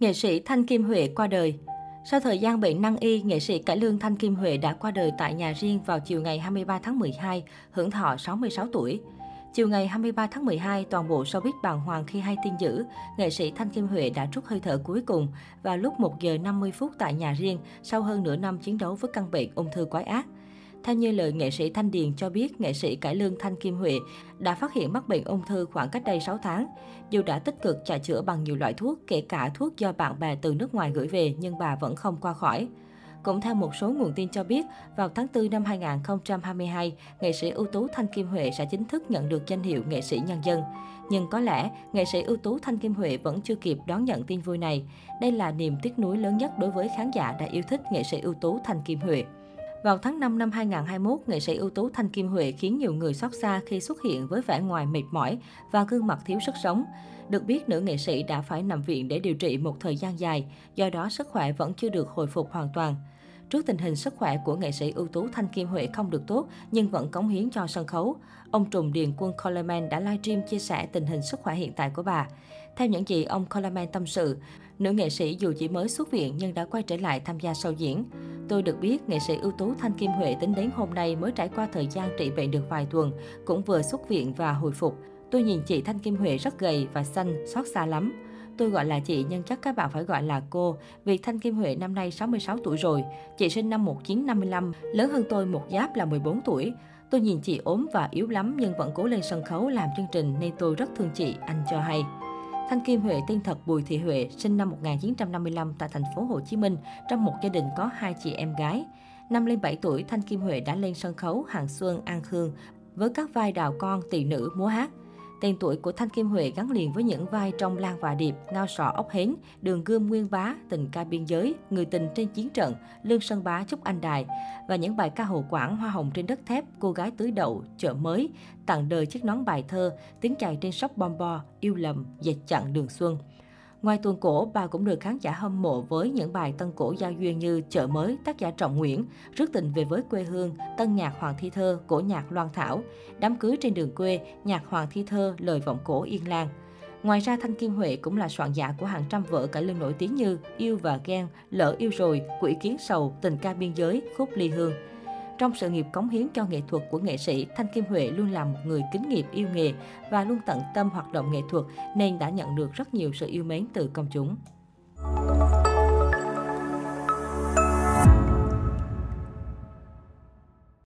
Nghệ sĩ Thanh Kim Huệ qua đời sau thời gian bệnh năng y, nghệ sĩ cải lương Thanh Kim Huệ đã qua đời tại nhà riêng vào chiều ngày 23 tháng 12, hưởng thọ 66 tuổi. Chiều ngày 23 tháng 12, toàn bộ showbiz bàng hoàng khi hay tin dữ, nghệ sĩ Thanh Kim Huệ đã trút hơi thở cuối cùng vào lúc 1 giờ 50 phút tại nhà riêng sau hơn nửa năm chiến đấu với căn bệnh ung thư quái ác. Theo như lời nghệ sĩ Thanh Điền cho biết, nghệ sĩ cải lương Thanh Kim Huệ đã phát hiện mắc bệnh ung thư khoảng cách đây 6 tháng. Dù đã tích cực chạy chữa bằng nhiều loại thuốc, kể cả thuốc do bạn bè từ nước ngoài gửi về, nhưng bà vẫn không qua khỏi. Cũng theo một số nguồn tin cho biết, vào tháng 4 năm 2022, nghệ sĩ ưu tú Thanh Kim Huệ sẽ chính thức nhận được danh hiệu nghệ sĩ nhân dân. Nhưng có lẽ, nghệ sĩ ưu tú Thanh Kim Huệ vẫn chưa kịp đón nhận tin vui này. Đây là niềm tiếc nuối lớn nhất đối với khán giả đã yêu thích nghệ sĩ ưu tú Thanh Kim Huệ. Vào tháng 5 năm 2021, nghệ sĩ ưu tú Thanh Kim Huệ khiến nhiều người xót xa khi xuất hiện với vẻ ngoài mệt mỏi và gương mặt thiếu sức sống. Được biết, nữ nghệ sĩ đã phải nằm viện để điều trị một thời gian dài, do đó sức khỏe vẫn chưa được hồi phục hoàn toàn. Trước tình hình sức khỏe của nghệ sĩ ưu tú Thanh Kim Huệ không được tốt nhưng vẫn cống hiến cho sân khấu, ông trùm Điền Quân Coleman đã livestream chia sẻ tình hình sức khỏe hiện tại của bà. Theo những gì ông Coleman tâm sự, nữ nghệ sĩ dù chỉ mới xuất viện nhưng đã quay trở lại tham gia show diễn. Tôi được biết, nghệ sĩ ưu tú Thanh Kim Huệ tính đến hôm nay mới trải qua thời gian trị bệnh được vài tuần, cũng vừa xuất viện và hồi phục. Tôi nhìn chị Thanh Kim Huệ rất gầy và xanh, xót xa lắm. Tôi gọi là chị nhưng chắc các bạn phải gọi là cô, vì Thanh Kim Huệ năm nay 66 tuổi rồi. Chị sinh năm 1955, lớn hơn tôi một giáp là 14 tuổi. Tôi nhìn chị ốm và yếu lắm nhưng vẫn cố lên sân khấu làm chương trình nên tôi rất thương chị, anh cho hay. Thanh Kim Huệ tên thật Bùi Thị Huệ, sinh năm 1955 tại thành phố Hồ Chí Minh, trong một gia đình có hai chị em gái. Năm lên 7 tuổi, Thanh Kim Huệ đã lên sân khấu Hàng Xuân, An Khương với các vai đào con, tỷ nữ, múa hát. Tên tuổi của Thanh Kim Huệ gắn liền với những vai trong Lan và Điệp, Ngao Sọ ốc hến, Đường Gươm Nguyên Bá, Tình ca biên giới, Người tình trên chiến trận, Lương Sơn Bá Chúc Anh Đài và những bài ca hồ quảng Hoa hồng trên đất thép, Cô gái tưới đậu, Chợ mới, Tặng đời chiếc nón bài thơ, Tiếng chạy trên sóc bom bo, Yêu lầm, Dệt chặn đường xuân. Ngoài tuồng cổ, bà cũng được khán giả hâm mộ với những bài tân cổ giao duyên như Chợ mới, tác giả Trọng Nguyễn, Rước tình về với quê hương, Tân nhạc Hoàng Thi Thơ, cổ nhạc Loan Thảo, Đám cưới trên đường quê, nhạc Hoàng Thi Thơ, lời vọng cổ Yên Lan. Ngoài ra, Thanh Kim Huệ cũng là soạn giả của hàng trăm vở cải lương nổi tiếng như Yêu và Ghen, Lỡ yêu rồi, Quỷ kiến sầu, Tình ca biên giới, Khúc ly hương. Trong sự nghiệp cống hiến cho nghệ thuật của nghệ sĩ, Thanh Kim Huệ luôn là một người kính nghiệp yêu nghề và luôn tận tâm hoạt động nghệ thuật nên đã nhận được rất nhiều sự yêu mến từ công chúng.